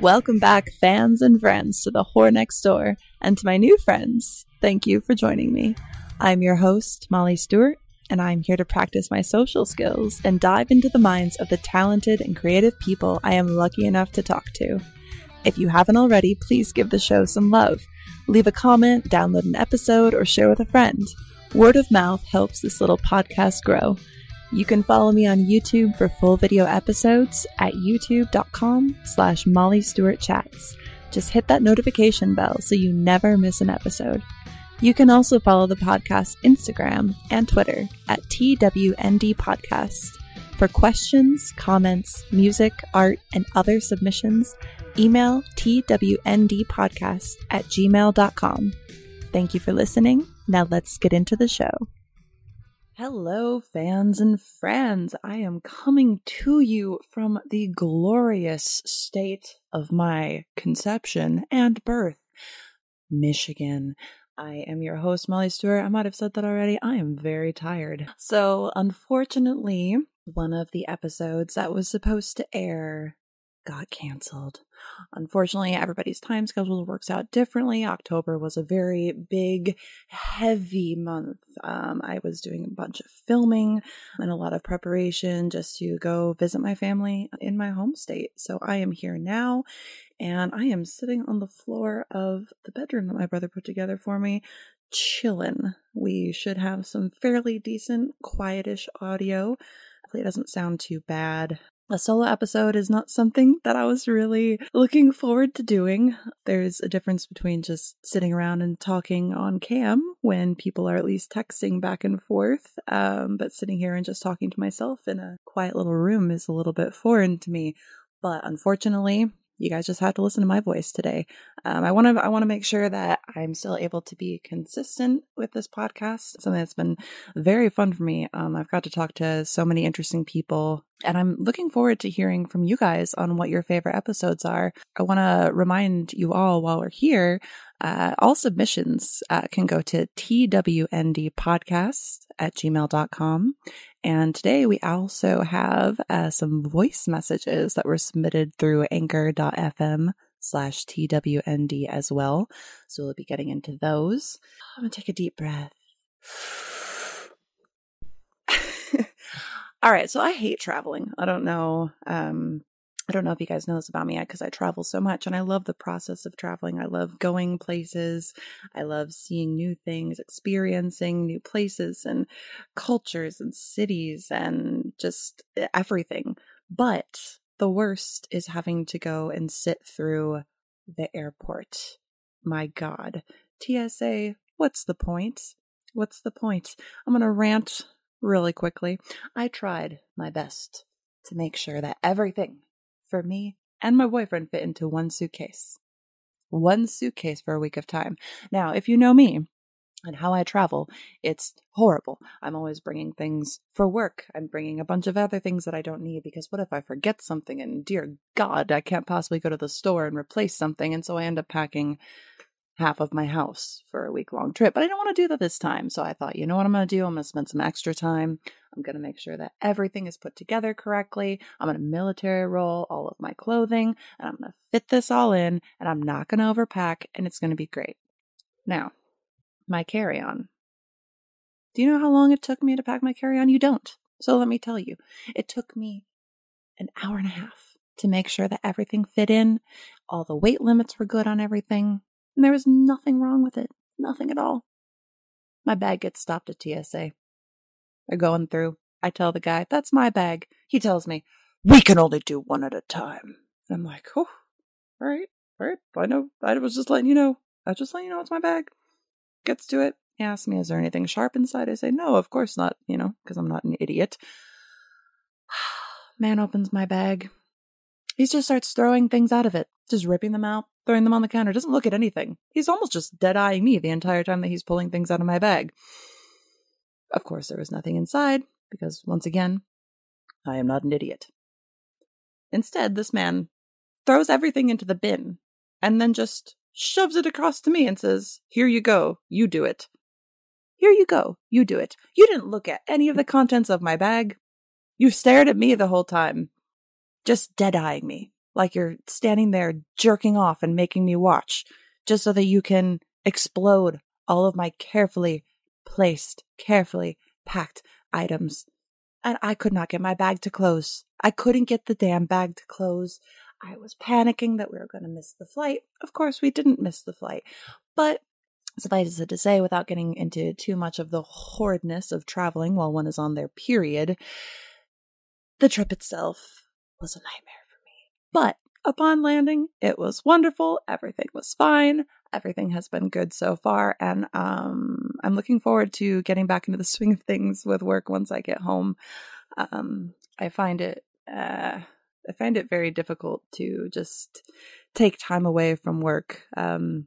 Welcome back, fans and friends, to the Whore Next Door, and to my new friends, thank you for joining me. I'm your host, Molly Stewart, and I'm here to practice my social skills and dive into the minds of the talented and creative people I am lucky enough to talk to. If you haven't already, please give the show some love. Leave a comment, download an episode, or share with a friend. Word of mouth helps this little podcast grow. You can follow me on YouTube for full video episodes at youtube.com slash Molly Stewart Chats. Just hit that notification bell so you never miss an episode. You can also follow the podcast Instagram and Twitter at TWND Podcast. For questions, comments, music, art, and other submissions, email twndpodcast at gmail.com. Thank you for listening. Now let's get into the show. Hello, fans and friends. I am coming to you from the glorious state of my conception and birth, Michigan. I am your host, Molly Stewart. I might have said that already. I am very tired. So, unfortunately, one of the episodes that was supposed to air got canceled. Unfortunately, everybody's time schedule works out differently. October was a very big, heavy month. Um, I was doing a bunch of filming and a lot of preparation just to go visit my family in my home state. So I am here now and I am sitting on the floor of the bedroom that my brother put together for me, chillin'. We should have some fairly decent, quietish audio. Hopefully, it doesn't sound too bad a solo episode is not something that I was really looking forward to doing. There's a difference between just sitting around and talking on cam when people are at least texting back and forth. Um, but sitting here and just talking to myself in a quiet little room is a little bit foreign to me. But unfortunately, you guys just have to listen to my voice today. Um, I want to I want to make sure that I'm still able to be consistent with this podcast. Something that's been very fun for me. Um, I've got to talk to so many interesting people, and I'm looking forward to hearing from you guys on what your favorite episodes are. I want to remind you all while we're here. Uh, all submissions uh, can go to twndpodcast at gmail.com. And today we also have uh, some voice messages that were submitted through anchor.fm slash TWND as well. So we'll be getting into those. I'm going to take a deep breath. All right. So I hate traveling. I don't know. Um, I don't know if you guys know this about me because I travel so much and I love the process of traveling. I love going places. I love seeing new things, experiencing new places and cultures and cities and just eh, everything. But the worst is having to go and sit through the airport. My God. TSA, what's the point? What's the point? I'm going to rant really quickly. I tried my best to make sure that everything for me and my boyfriend fit into one suitcase. One suitcase for a week of time. Now, if you know me and how I travel, it's horrible. I'm always bringing things for work. I'm bringing a bunch of other things that I don't need because what if I forget something and dear God, I can't possibly go to the store and replace something. And so I end up packing half of my house for a week long trip. But I don't want to do that this time. So I thought, you know what I'm going to do? I'm going to spend some extra time. I'm going to make sure that everything is put together correctly. I'm going to military roll all of my clothing and I'm going to fit this all in and I'm not going to overpack and it's going to be great. Now, my carry on. Do you know how long it took me to pack my carry on? You don't. So let me tell you, it took me an hour and a half to make sure that everything fit in. All the weight limits were good on everything. And there was nothing wrong with it. Nothing at all. My bag gets stopped at TSA. They're going through. I tell the guy, that's my bag. He tells me, we can only do one at a time. And I'm like, oh, all right, all right. I know. I was just letting you know. I was just letting you know it's my bag. Gets to it. He asks me, is there anything sharp inside? I say, no, of course not, you know, because I'm not an idiot. Man opens my bag. He just starts throwing things out of it, just ripping them out, throwing them on the counter, doesn't look at anything. He's almost just dead eyeing me the entire time that he's pulling things out of my bag. Of course, there was nothing inside, because once again, I am not an idiot. Instead, this man throws everything into the bin and then just shoves it across to me and says, Here you go, you do it. Here you go, you do it. You didn't look at any of the contents of my bag. You stared at me the whole time just dead eyeing me. Like you're standing there jerking off and making me watch just so that you can explode all of my carefully placed, carefully packed items. And I could not get my bag to close. I couldn't get the damn bag to close. I was panicking that we were going to miss the flight. Of course, we didn't miss the flight. But suffice it to say, without getting into too much of the horridness of traveling while one is on their period, the trip itself was a nightmare. But upon landing, it was wonderful. Everything was fine. Everything has been good so far. And um, I'm looking forward to getting back into the swing of things with work once I get home. Um, I find it. Uh, I find it very difficult to just take time away from work. Um,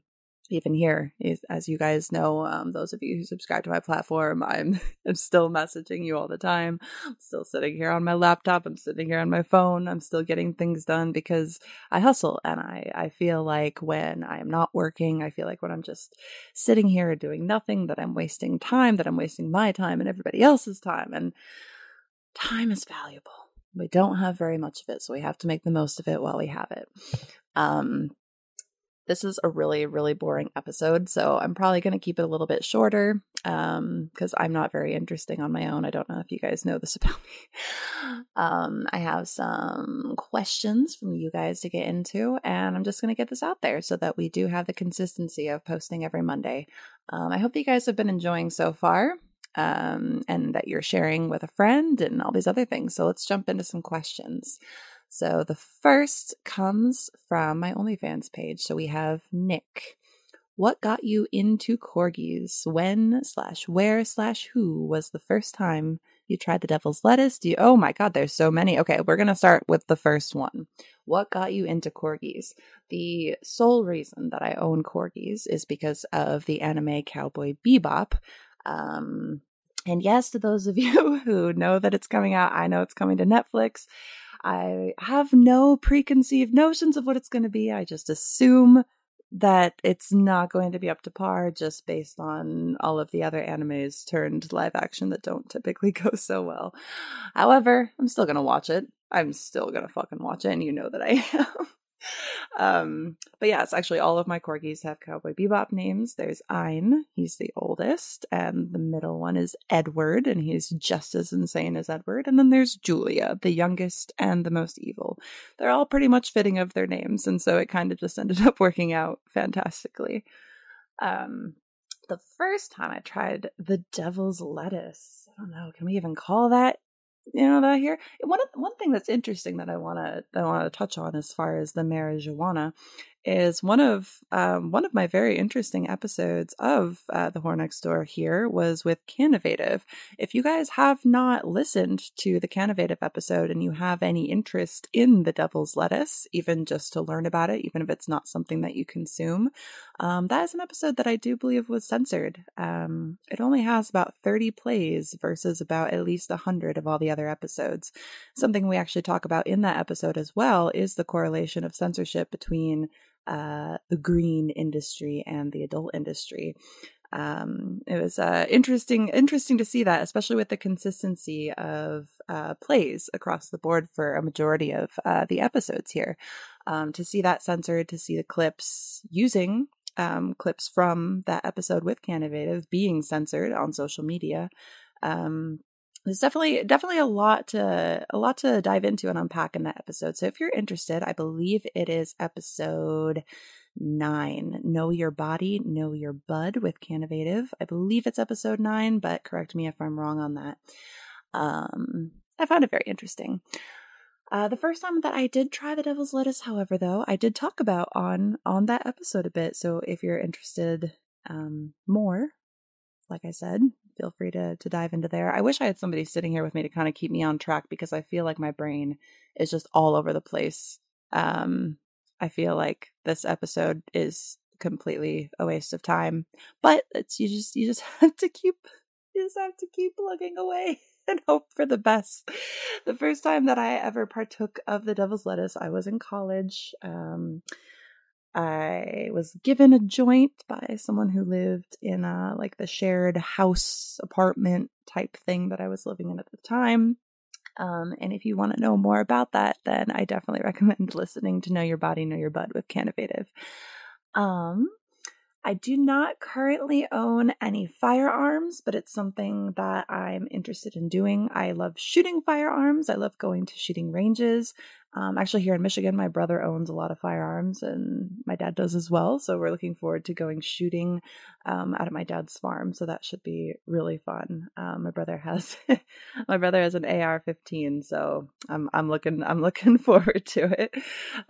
even here, as you guys know, um, those of you who subscribe to my platform, I'm, I'm still messaging you all the time. I'm still sitting here on my laptop. I'm sitting here on my phone. I'm still getting things done because I hustle. And I, I feel like when I'm not working, I feel like when I'm just sitting here doing nothing, that I'm wasting time, that I'm wasting my time and everybody else's time. And time is valuable. We don't have very much of it, so we have to make the most of it while we have it. Um, this is a really, really boring episode, so I'm probably going to keep it a little bit shorter because um, I'm not very interesting on my own. I don't know if you guys know this about me. Um, I have some questions from you guys to get into, and I'm just going to get this out there so that we do have the consistency of posting every Monday. Um, I hope you guys have been enjoying so far. Um, and that you're sharing with a friend and all these other things. So let's jump into some questions. So the first comes from my OnlyFans page. So we have Nick. What got you into corgis? When slash where slash who was the first time you tried the devil's lettuce? Do you, oh my god, there's so many. Okay, we're gonna start with the first one. What got you into corgis? The sole reason that I own corgis is because of the anime Cowboy Bebop. Um, and yes, to those of you who know that it's coming out, I know it's coming to Netflix. I have no preconceived notions of what it's going to be. I just assume that it's not going to be up to par just based on all of the other animes turned live action that don't typically go so well. However, I'm still going to watch it. I'm still going to fucking watch it, and you know that I am um, but yes, actually, all of my corgis have Cowboy Bebop names. There's Ein, he's the oldest, and the middle one is Edward, and he's just as insane as Edward. And then there's Julia, the youngest and the most evil. They're all pretty much fitting of their names, and so it kind of just ended up working out fantastically. Um, the first time I tried the devil's lettuce, I don't know, can we even call that you know that here one one thing that's interesting that I want to I want to touch on as far as the marijuana is one of um, one of my very interesting episodes of uh, the Whore Next Door here was with Cannovative. If you guys have not listened to the Cannovative episode and you have any interest in the Devil's Lettuce, even just to learn about it, even if it's not something that you consume, um, that is an episode that I do believe was censored. Um, it only has about 30 plays versus about at least 100 of all the other episodes. Something we actually talk about in that episode as well is the correlation of censorship between uh, the green industry and the adult industry. Um, it was uh, interesting, interesting to see that, especially with the consistency of uh, plays across the board for a majority of uh, the episodes here. Um, to see that censored, to see the clips using um, clips from that episode with Cannovative being censored on social media um, there's definitely definitely a lot to a lot to dive into and unpack in that episode. So if you're interested, I believe it is episode nine. Know your body, know your bud with Cannovative. I believe it's episode nine, but correct me if I'm wrong on that. Um, I found it very interesting. Uh, the first time that I did try the devil's lettuce, however, though, I did talk about on on that episode a bit. So if you're interested um, more, like I said, feel free to to dive into there. I wish I had somebody sitting here with me to kind of keep me on track because I feel like my brain is just all over the place. Um, I feel like this episode is completely a waste of time, but it's you just you just have to keep you just have to keep plugging away and hope for the best. The first time that I ever partook of the devil's lettuce, I was in college. Um, I was given a joint by someone who lived in a like the shared house apartment type thing that I was living in at the time. Um, and if you want to know more about that, then I definitely recommend listening to Know Your Body, Know Your Bud with Cannovative. Um, I do not currently own any firearms, but it's something that I'm interested in doing. I love shooting firearms. I love going to shooting ranges. Um, actually, here in Michigan, my brother owns a lot of firearms, and my dad does as well. So we're looking forward to going shooting um, out at my dad's farm. So that should be really fun. Um, my brother has my brother has an AR-15, so I'm I'm looking I'm looking forward to it.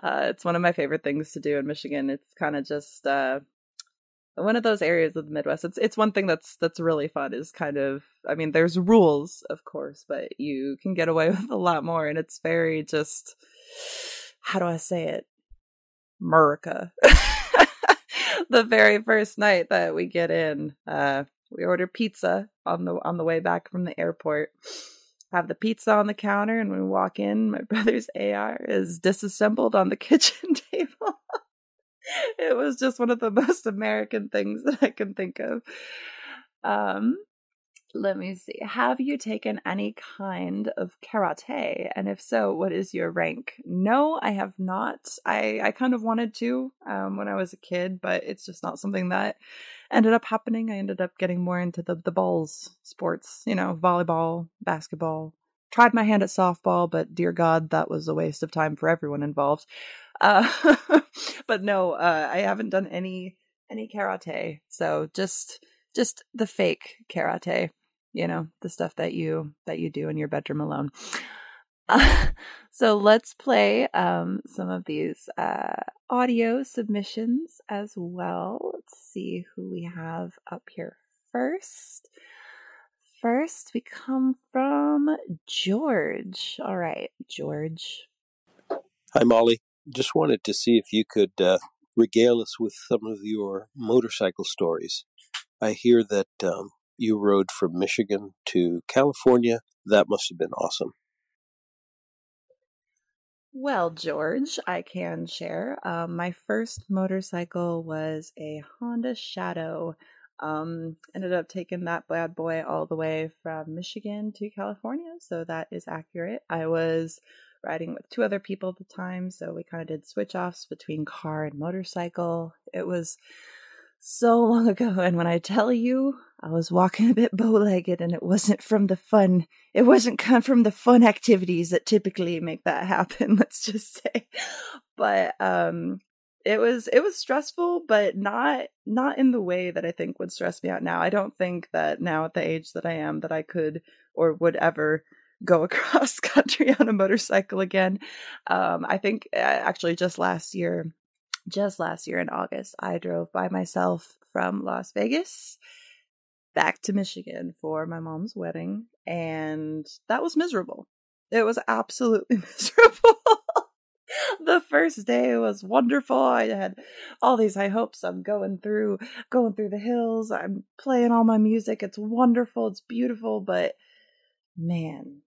Uh, it's one of my favorite things to do in Michigan. It's kind of just uh, one of those areas of the Midwest. It's it's one thing that's that's really fun is kind of I mean there's rules of course, but you can get away with a lot more and it's very just how do I say it? America. the very first night that we get in, uh we order pizza on the on the way back from the airport. Have the pizza on the counter and when we walk in, my brother's AR is disassembled on the kitchen table it was just one of the most American things that I can think of. Um, let me see. Have you taken any kind of karate? And if so, what is your rank? No, I have not. I, I kind of wanted to um, when I was a kid, but it's just not something that ended up happening. I ended up getting more into the, the balls sports, you know, volleyball, basketball. Tried my hand at softball, but dear God, that was a waste of time for everyone involved. Uh, but no, uh, I haven't done any any karate. So just just the fake karate, you know, the stuff that you that you do in your bedroom alone. Uh, so let's play um, some of these uh, audio submissions as well. Let's see who we have up here first. First, we come from George. All right, George. Hi, Molly just wanted to see if you could uh, regale us with some of your motorcycle stories. I hear that um, you rode from Michigan to California. That must have been awesome. Well, George, I can share. Um, my first motorcycle was a Honda Shadow. Um, ended up taking that bad boy all the way from Michigan to California, so that is accurate. I was riding with two other people at the time. So we kind of did switch offs between car and motorcycle. It was so long ago. And when I tell you, I was walking a bit bow legged and it wasn't from the fun, it wasn't from the fun activities that typically make that happen, let's just say. But, um, it was it was stressful but not not in the way that i think would stress me out now i don't think that now at the age that i am that i could or would ever go across country on a motorcycle again. Um, I think uh, actually just last year, just last year in August, I drove by myself from Las Vegas back to Michigan for my mom's wedding, and that was miserable. It was absolutely miserable. the first day was wonderful. I had all these high hopes. I'm going through going through the hills. I'm playing all my music. It's wonderful. It's beautiful, but man,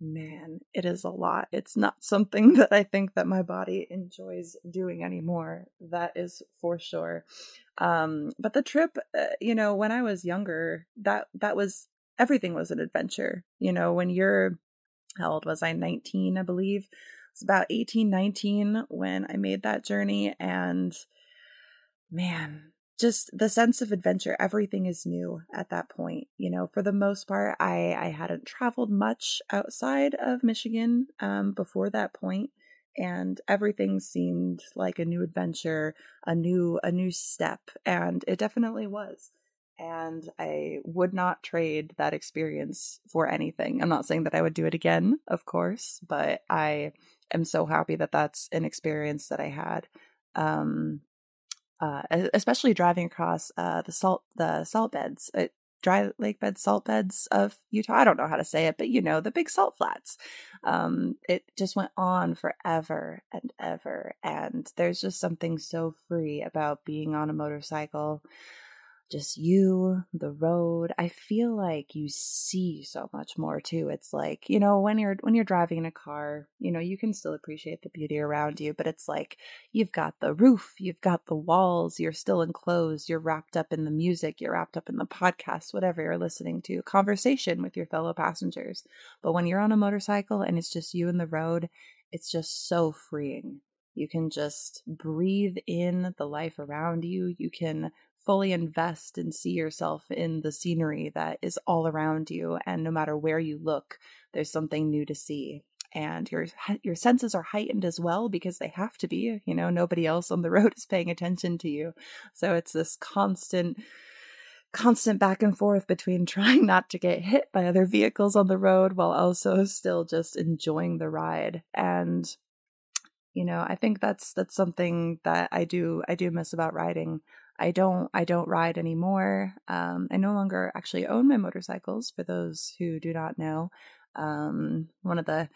man, it is a lot. It's not something that I think that my body enjoys doing anymore. That is for sure. Um, but the trip, uh, you know, when I was younger, that that was everything was an adventure. You know, when you're how old was I? 19, I believe. It's about 18, 19 when I made that journey and man, just the sense of adventure everything is new at that point you know for the most part i i hadn't traveled much outside of michigan um, before that point and everything seemed like a new adventure a new a new step and it definitely was and i would not trade that experience for anything. I'm not saying that i would do it again of course but i am so happy that that's an experience that i had um uh, especially driving across uh, the salt the salt beds, uh, dry lake beds, salt beds of Utah. I don't know how to say it, but you know the big salt flats. Um, it just went on forever and ever, and there's just something so free about being on a motorcycle, just you, the road. I feel like you see so much more too. It's like, you know, when you're when you're driving in a car, you know, you can still appreciate the beauty around you, but it's like you've got the roof, you've got the walls, you're still enclosed, you're wrapped up in the music, you're wrapped up in the podcast, whatever you're listening to, conversation with your fellow passengers. But when you're on a motorcycle and it's just you and the road, it's just so freeing. You can just breathe in the life around you. You can fully invest and see yourself in the scenery that is all around you and no matter where you look there's something new to see. And your your senses are heightened as well because they have to be you know nobody else on the road is paying attention to you. So it's this constant constant back and forth between trying not to get hit by other vehicles on the road while also still just enjoying the ride. And you know i think that's that's something that i do i do miss about riding I don't I don't ride anymore. Um, I no longer actually own my motorcycles. For those who do not know, um, one of the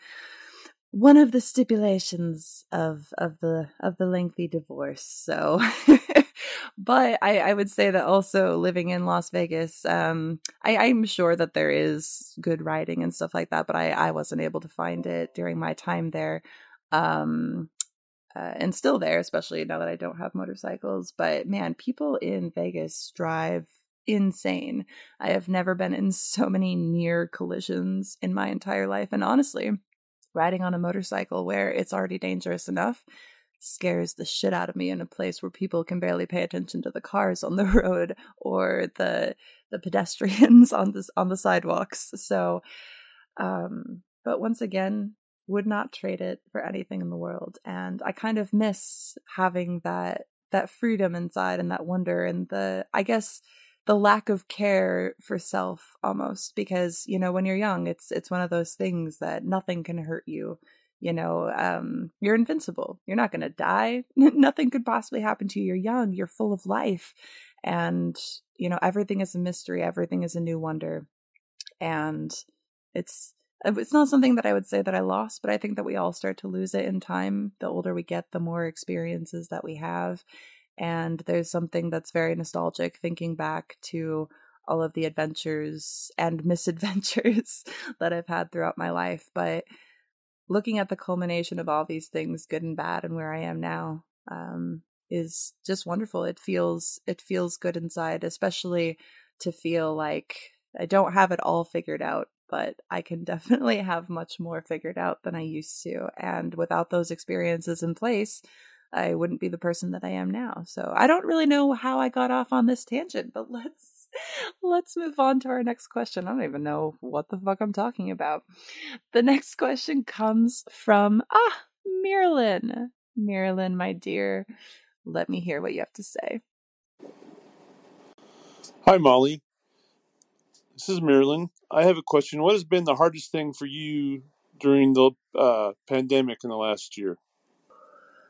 one of the stipulations of of the of the lengthy divorce. So, but I, I would say that also living in Las Vegas, um, I, I'm sure that there is good riding and stuff like that, but I I wasn't able to find it during my time there. Um, uh, and still there, especially now that I don't have motorcycles. But man, people in Vegas drive insane. I have never been in so many near collisions in my entire life. And honestly, riding on a motorcycle where it's already dangerous enough scares the shit out of me in a place where people can barely pay attention to the cars on the road or the the pedestrians on this on the sidewalks. So um but once again, would not trade it for anything in the world. And i kind of miss having that that freedom inside and that wonder and the i guess the lack of care for self almost because you know when you're young it's it's one of those things that nothing can hurt you. You know um you're invincible. You're not going to die. Nothing could possibly happen to you. You're young. You're full of life. And you know everything is a mystery. Everything is a new wonder. And it's it's not something that I would say that I lost, but I think that we all start to lose it in time. The older we get, the more experiences that we have. And there's something that's very nostalgic thinking back to all of the adventures and misadventures that I've had throughout my life. But looking at the culmination of all these things, good and bad, and where I am now, um, is just wonderful. It feels it feels good inside, especially to feel like I don't have it all figured out but I can definitely have much more figured out than I used to. And without those experiences in place, I wouldn't be the person that I am now. So I don't really know how I got off on this tangent, but let's let's move on to our next question. I don't even know what the fuck I'm talking about. The next question comes from ah, Marilyn. Marilyn, my dear, let me hear what you have to say. Hi, Molly. This is Marilyn. I have a question. What has been the hardest thing for you during the uh, pandemic in the last year?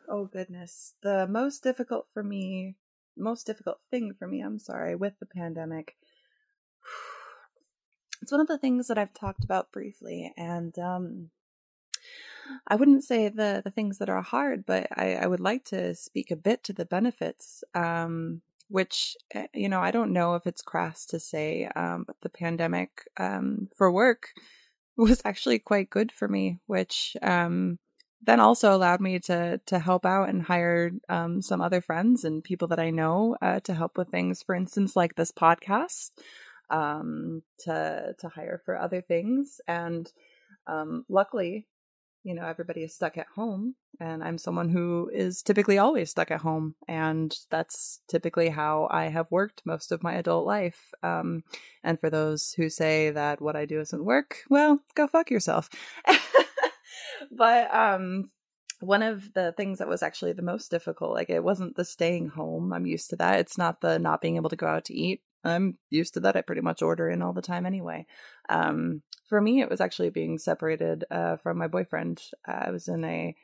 Oh, goodness. The most difficult for me, most difficult thing for me, I'm sorry, with the pandemic. It's one of the things that I've talked about briefly, and um, I wouldn't say the the things that are hard, but I, I would like to speak a bit to the benefits. Um, which eh, you know I don't know if it's crass to say, um, but the pandemic um, for work was actually quite good for me, which um, then also allowed me to to help out and hire um, some other friends and people that I know uh, to help with things. For instance, like this podcast, um, to to hire for other things, and um, luckily you know everybody is stuck at home and i'm someone who is typically always stuck at home and that's typically how i have worked most of my adult life um, and for those who say that what i do isn't work well go fuck yourself. But um, one of the things that was actually the most difficult like it wasn't the staying home i'm used to that it's not the not being able to go out to eat I'm used to that. I pretty much order in all the time anyway. Um, for me, it was actually being separated uh, from my boyfriend. I was in a,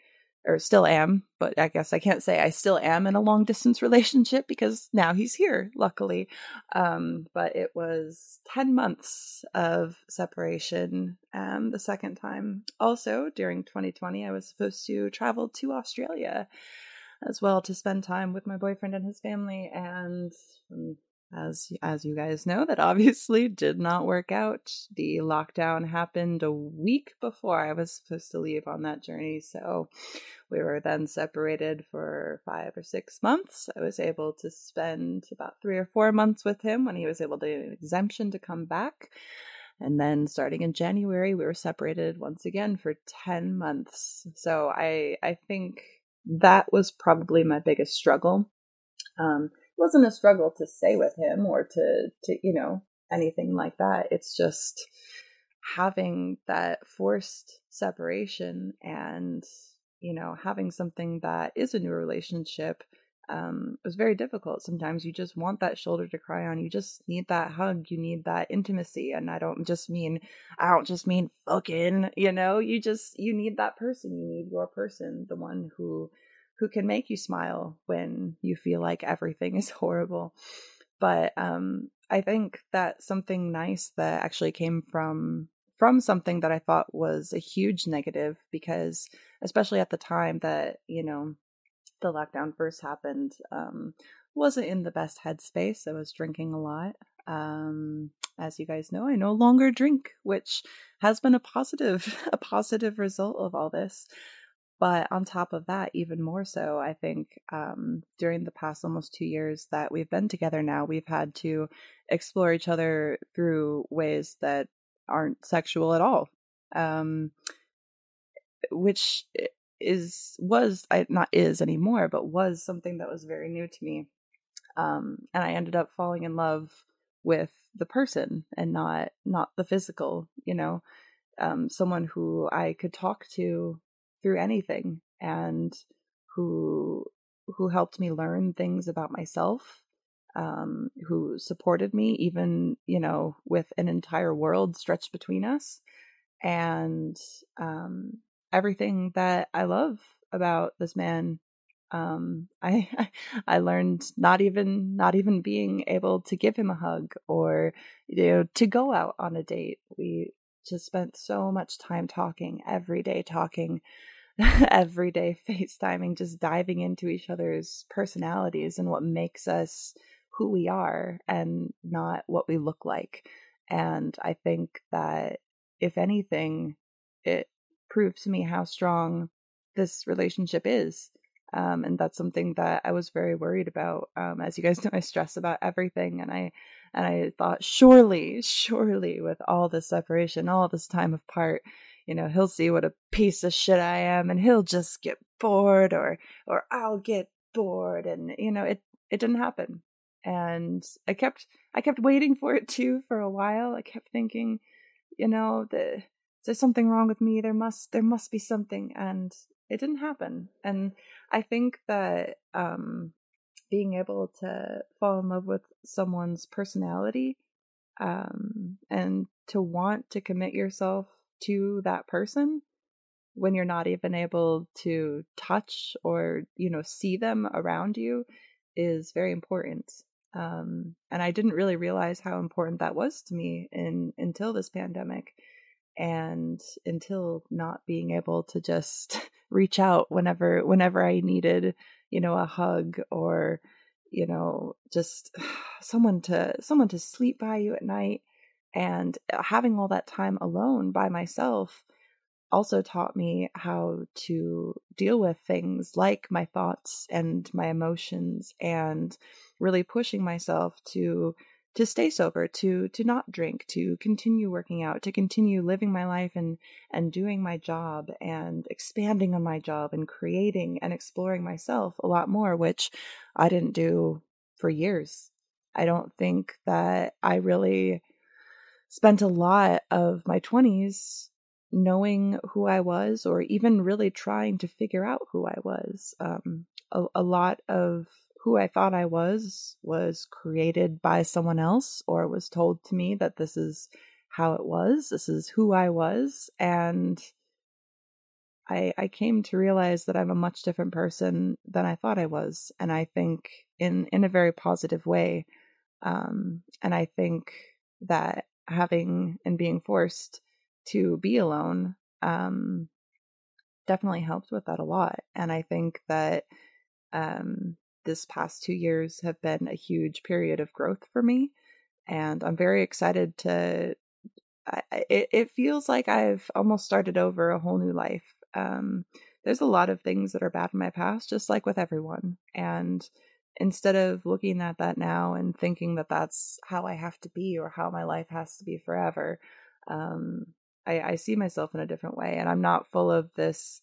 or still am, but I guess I can't say I still am in a long distance relationship because now he's here, luckily. Um, but it was 10 months of separation um, the second time. Also, during 2020, I was supposed to travel to Australia as well to spend time with my boyfriend and his family. And as as you guys know, that obviously did not work out. The lockdown happened a week before I was supposed to leave on that journey, so we were then separated for five or six months. I was able to spend about three or four months with him when he was able to get an exemption to come back. And then starting in January, we were separated once again for 10 months. So I I think that was probably my biggest struggle. Um, wasn't a struggle to stay with him or to, to, you know, anything like that. It's just having that forced separation and, you know, having something that is a new relationship um, it was very difficult. Sometimes you just want that shoulder to cry on. You just need that hug. You need that intimacy. And I don't just mean, I don't just mean fucking, you know, you just, you need that person. You need your person, the one who, who can make you smile when you feel like everything is horrible. But, um, I think that something nice that actually came from from something that I thought was a huge negative because especially at the time that, you know, the lockdown first happened, um, wasn't in the best headspace. I was drinking a lot. Um, as you guys know, I no longer drink, which has been a positive, a positive result of all this. But on top of that, even more so, I think um, during the past almost two years that we've been together now, we've had to explore each other through ways that aren't sexual at all. Um, which is was I not is anymore, but was something that was very new to me. Um, and I ended up falling in love with the person and not not the physical. You know, um, someone who I could talk to through anything and who who helped me learn things about myself um, who supported me even you know with an entire world stretched between us and um, everything that I love about this man. Um, I I learned not even not even being able to give him a hug or you know to go out on a date. We just spent so much time talking every day, talking every day, FaceTiming, just diving into each other's personalities and what makes us who we are and not what we look like. And I think that if anything, it prove to me how strong this relationship is. Um, and that's something that I was very worried about. Um, as you guys know, I stress about everything, and I and I thought, surely, surely, with all this separation, all this time apart, you know, he'll see what a piece of shit I am, and he'll just get bored, or or I'll get bored, and you know, it it didn't happen. And I kept I kept waiting for it too for a while. I kept thinking, you know, the there's something wrong with me there must there must be something and it didn't happen and i think that um being able to fall in love with someone's personality um and to want to commit yourself to that person when you're not even able to touch or you know see them around you is very important. Um and i didn't really realize how important that was to me in until this pandemic and until not being able to just reach out whenever whenever I needed, you know, a hug or you know, just someone to someone to sleep by you at night. And uh, having all that time alone by myself also taught me how to deal with things like my thoughts and my emotions and really pushing myself to to stay sober to to not drink to continue working out to continue living my life and and doing my job and expanding on my job and creating and exploring myself a lot more which i didn't do for years. I don't think that i really spent a lot of my 20s knowing who i was or even really trying to figure out who i was. Um, a, a lot of who I thought I was was created by someone else or was told to me that this is how it was, this is who I was and I I came to realize that I'm a much different person than I thought I was and I think in in a very positive way um and I think that having and being forced to be alone um definitely helped with that a lot and I think that um this past two years have been a huge period of growth for me. And I'm very excited to, I, it, it feels like I've almost started over a whole new life. Um, there's a lot of things that are bad in my past, just like with everyone. And instead of looking at that now and thinking that that's how I have to be or how my life has to be forever, um, I, I see myself in a different way. And I'm not full of this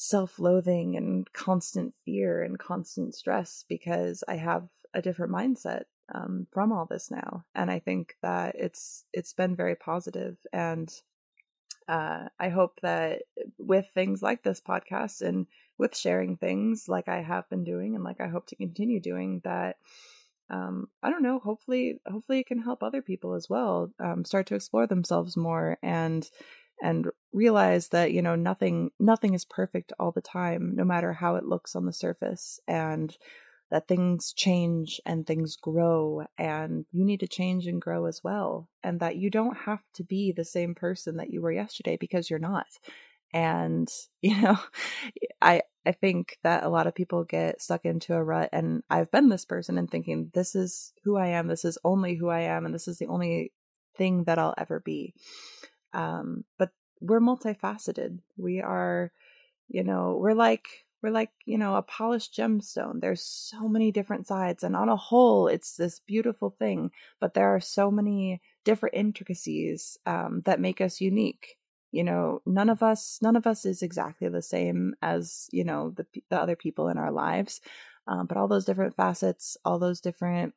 self loathing and constant fear and constant stress because I have a different mindset um, from all this now. And I think that it's it's been very positive and uh, I hope that with things like this podcast and with sharing things like I have been doing and like I hope to continue doing that um, I don't know. Hopefully, hopefully it can help other people as well um, start to explore themselves more and and realize that you know nothing nothing is perfect all the time, no matter how it looks on the surface, and that things change and things grow, and you need to change and grow as well, and that you don't have to be the same person that you were yesterday because you're not. And you know i i think that a lot of people get stuck into a rut and i've been this person and thinking this is who i am. This is only who i am and this is the only thing that i'll ever be um but we're multifaceted. We are you know we're like we're like you know a polished gemstone. There's so many different sides and on a whole it's this beautiful thing but there are so many different intricacies um, that make us unique. You know none of us none of us is exactly the same as you know the, the other people in our lives um, but all those different facets all those different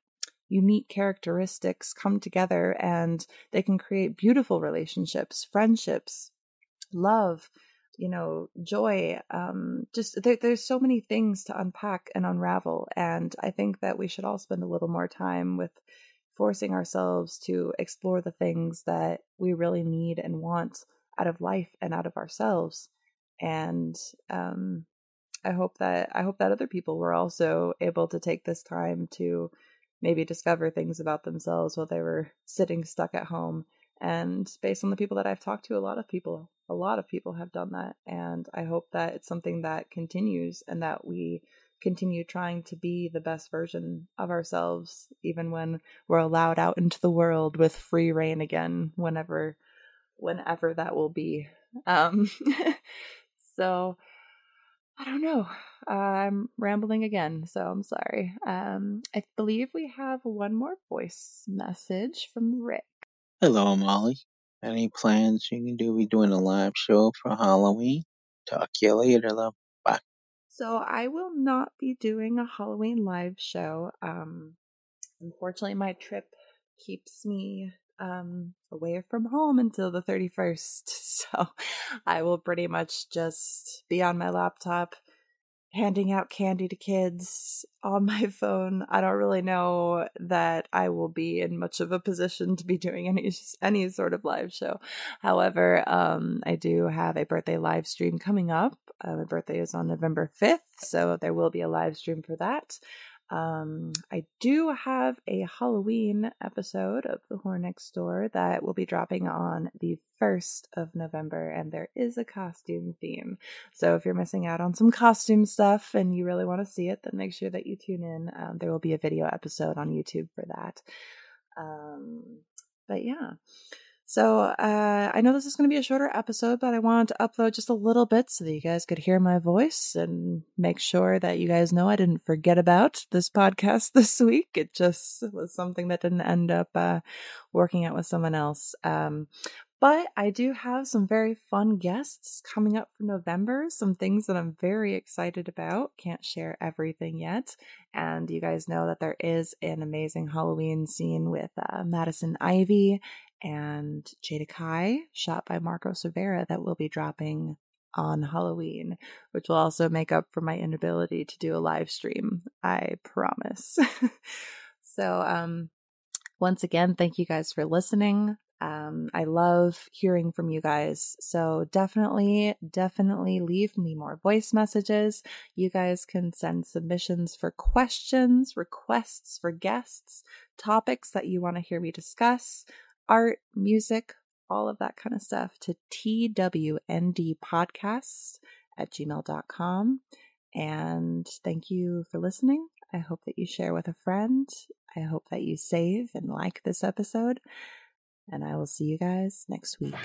unique characteristics come together and they can create beautiful relationships friendships love you know joy um just there, there's so many things to unpack and unravel. And i think that we should all spend a little more time with forcing ourselves to explore the things that we really need and want out of life and out of ourselves. And um, i hope that i hope that other people were also able to take this time to maybe discover things about themselves while they were sitting stuck at home and based on the people that i've talked to a lot of people a lot of people have done that and i hope that it's something that continues and that we continue trying to be the best version of ourselves even when we're allowed out into the world with free reign again whenever whenever that will be. Um, so I don't know. Uh, I'm rambling again, so I'm sorry. Um, I believe we have one more voice message from Rick. Hello, Molly. Any plans you can do? We doing a live show for Halloween. Talk to you later, love. Bye. So I will not be doing a Halloween live show. Um, unfortunately, my trip keeps me um, away from home until the 31st. So I will pretty much just be on my laptop handing out candy to kids on my phone. I don't really know that I will be in much of a position to be doing any any sort of live show. However, um, I do have a birthday live stream coming up. Uh, my birthday is on November 5th, so there will be a live stream for that. Um, I do have a Halloween episode of The Whore Next Door that will be dropping on the 1st of November, and there is a costume theme. So if you're missing out on some costume stuff and you really want to see it, then make sure that you tune in. Um, there will be a video episode on YouTube for that. Um, but yeah. So uh, I know this is going to be a shorter episode, but I wanted to upload just a little bit so that you guys could hear my voice and make sure that you guys know I didn't forget about this podcast this week. It just was something that didn't end up uh, working out with someone else. Um, but I do have some very fun guests coming up for November, some things that I'm very excited about. Can't share everything yet. And you guys know that there is an amazing Halloween scene with uh, Madison Ivy and Jada Kai, shot by Marco Severa, that will be dropping on Halloween, which will also make up for my inability to do a live stream. I promise. so, um, once again, thank you guys for listening. Um, I love hearing from you guys. So definitely, definitely leave me more voice messages. You guys can send submissions for questions, requests for guests, topics that you want to hear me discuss art, music, all of that kind of stuff to twndpodcasts at gmail.com. And thank you for listening. I hope that you share with a friend. I hope that you save and like this episode. And I will see you guys next week.